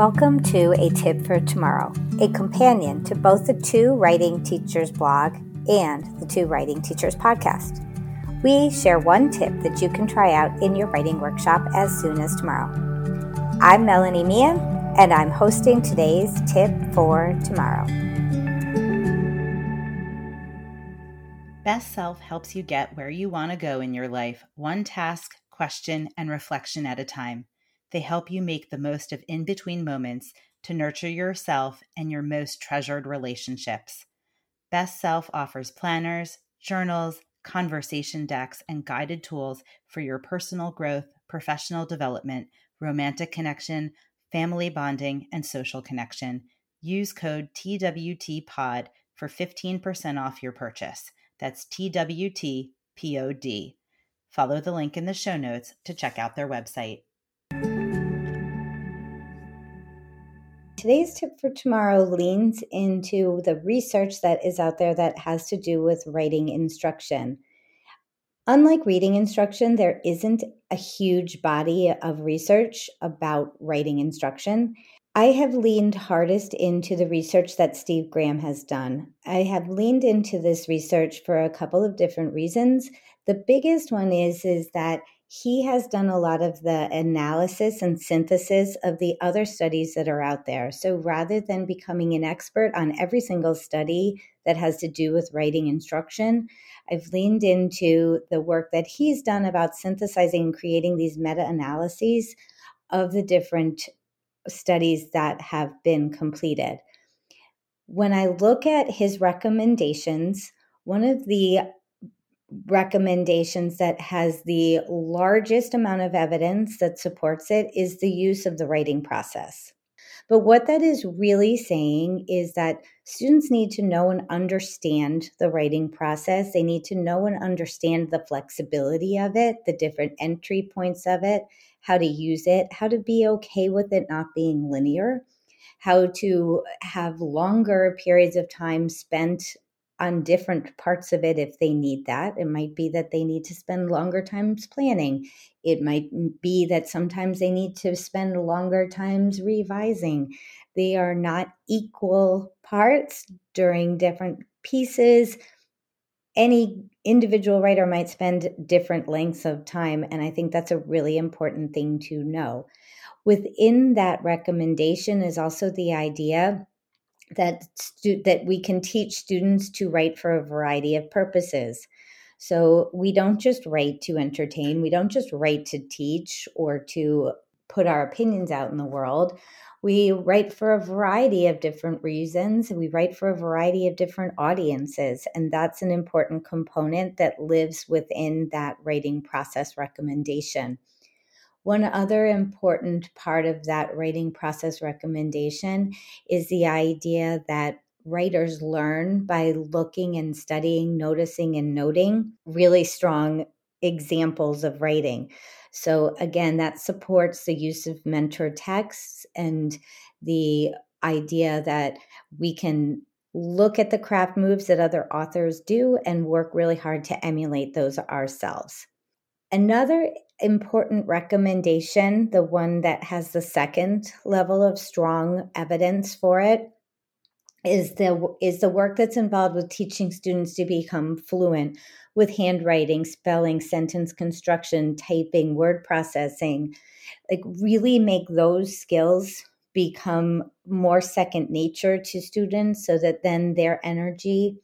Welcome to A Tip for Tomorrow, a companion to both the Two Writing Teachers blog and the Two Writing Teachers podcast. We share one tip that you can try out in your writing workshop as soon as tomorrow. I'm Melanie Meehan, and I'm hosting today's tip for tomorrow. Best Self helps you get where you want to go in your life, one task, question, and reflection at a time. They help you make the most of in between moments to nurture yourself and your most treasured relationships. Best Self offers planners, journals, conversation decks, and guided tools for your personal growth, professional development, romantic connection, family bonding, and social connection. Use code TWTPOD for 15% off your purchase. That's TWTPOD. Follow the link in the show notes to check out their website. Today's tip for tomorrow leans into the research that is out there that has to do with writing instruction. Unlike reading instruction, there isn't a huge body of research about writing instruction. I have leaned hardest into the research that Steve Graham has done. I have leaned into this research for a couple of different reasons. The biggest one is is that he has done a lot of the analysis and synthesis of the other studies that are out there. So rather than becoming an expert on every single study that has to do with writing instruction, I've leaned into the work that he's done about synthesizing and creating these meta analyses of the different studies that have been completed. When I look at his recommendations, one of the recommendations that has the largest amount of evidence that supports it is the use of the writing process. But what that is really saying is that students need to know and understand the writing process. They need to know and understand the flexibility of it, the different entry points of it, how to use it, how to be okay with it not being linear, how to have longer periods of time spent on different parts of it if they need that. It might be that they need to spend longer times planning. It might be that sometimes they need to spend longer times revising. They are not equal parts during different pieces. Any individual writer might spend different lengths of time, and I think that's a really important thing to know. Within that recommendation is also the idea that stu- that we can teach students to write for a variety of purposes. So we don't just write to entertain, we don't just write to teach or to put our opinions out in the world. We write for a variety of different reasons. We write for a variety of different audiences. And that's an important component that lives within that writing process recommendation. One other important part of that writing process recommendation is the idea that writers learn by looking and studying, noticing and noting really strong examples of writing. So, again, that supports the use of mentor texts and the idea that we can look at the craft moves that other authors do and work really hard to emulate those ourselves. Another important recommendation, the one that has the second level of strong evidence for it, is the is the work that's involved with teaching students to become fluent with handwriting, spelling, sentence construction, typing, word processing. Like really make those skills become more second nature to students so that then their energy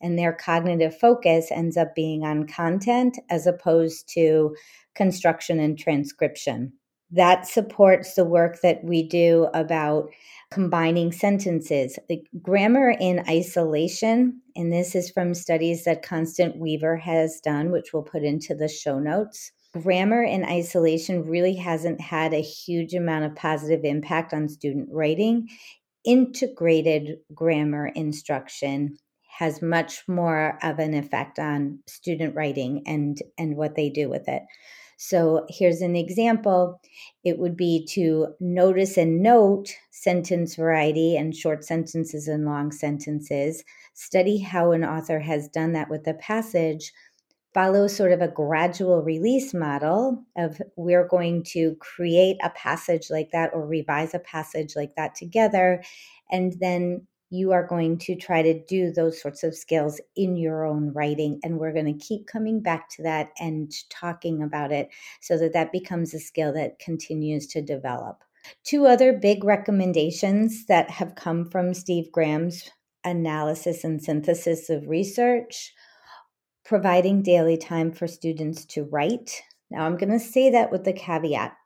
and their cognitive focus ends up being on content as opposed to construction and transcription. That supports the work that we do about combining sentences. The grammar in isolation, and this is from studies that Constance Weaver has done, which we'll put into the show notes. Grammar in isolation really hasn't had a huge amount of positive impact on student writing. Integrated grammar instruction has much more of an effect on student writing and and what they do with it. So here's an example. It would be to notice and note sentence variety and short sentences and long sentences. Study how an author has done that with a passage. follow sort of a gradual release model of we're going to create a passage like that or revise a passage like that together and then you are going to try to do those sorts of skills in your own writing and we're going to keep coming back to that and talking about it so that that becomes a skill that continues to develop. Two other big recommendations that have come from steve graham's analysis and synthesis of research providing daily time for students to write. Now i'm going to say that with the caveat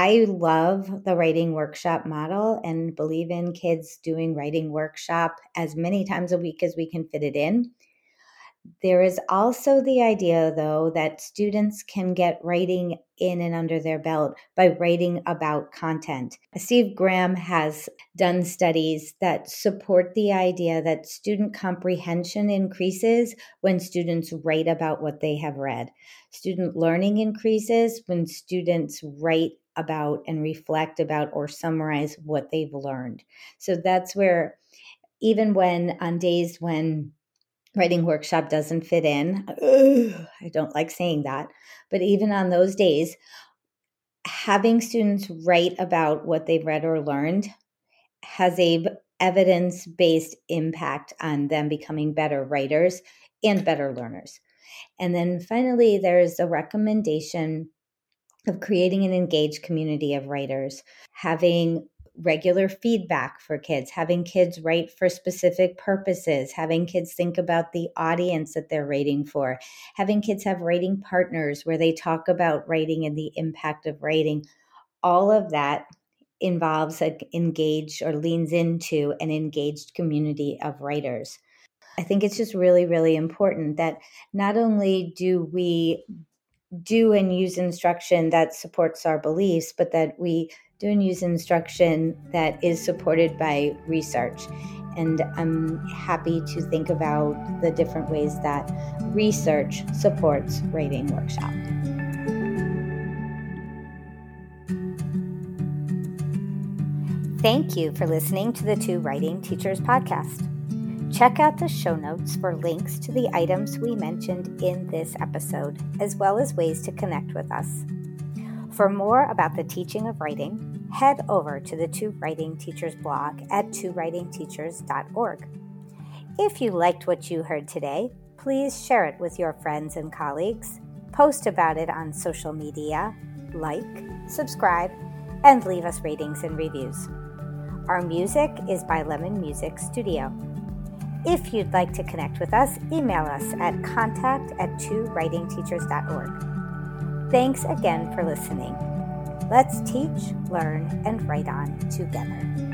I, love the writing workshop model and believe in kids doing writing workshop as many times a week as we can fit it in. There is also the idea, though, that students can get writing in and under their belt by writing about content. Steve Graham has done studies that support the idea that student comprehension increases when students write about what they have read. Student learning increases when students write about and reflect about or summarize what they've learned. So that's where, even when on days when writing workshop doesn't fit in. Ugh, I don't like saying that. But even on those days, having students write about what they've read or learned has a evidence based impact on them becoming better writers and better learners. And then finally, there's a recommendation of creating an engaged community of writers, having regular feedback for kids, having kids write for specific purposes, having kids think about the audience that they're writing for, having kids have writing partners where they talk about writing and the impact of writing. All of that involves an engaged or leans into an engaged community of writers. I think it's just really, really important that not only do we do and use instruction that supports our beliefs, but that we do and use instruction that is supported by research. And I'm happy to think about the different ways that research supports writing workshop. Thank you for listening to the Two Writing Teachers podcast. Check out the show notes for links to the items we mentioned in this episode, as well as ways to connect with us. For more about the teaching of writing, head over to the Two Writing Teachers blog at twowritingteachers.org. If you liked what you heard today, please share it with your friends and colleagues, post about it on social media, like, subscribe, and leave us ratings and reviews. Our music is by Lemon Music Studio. If you'd like to connect with us, email us at contact at twowritingteachers.org. Thanks again for listening. Let's teach, learn, and write on together.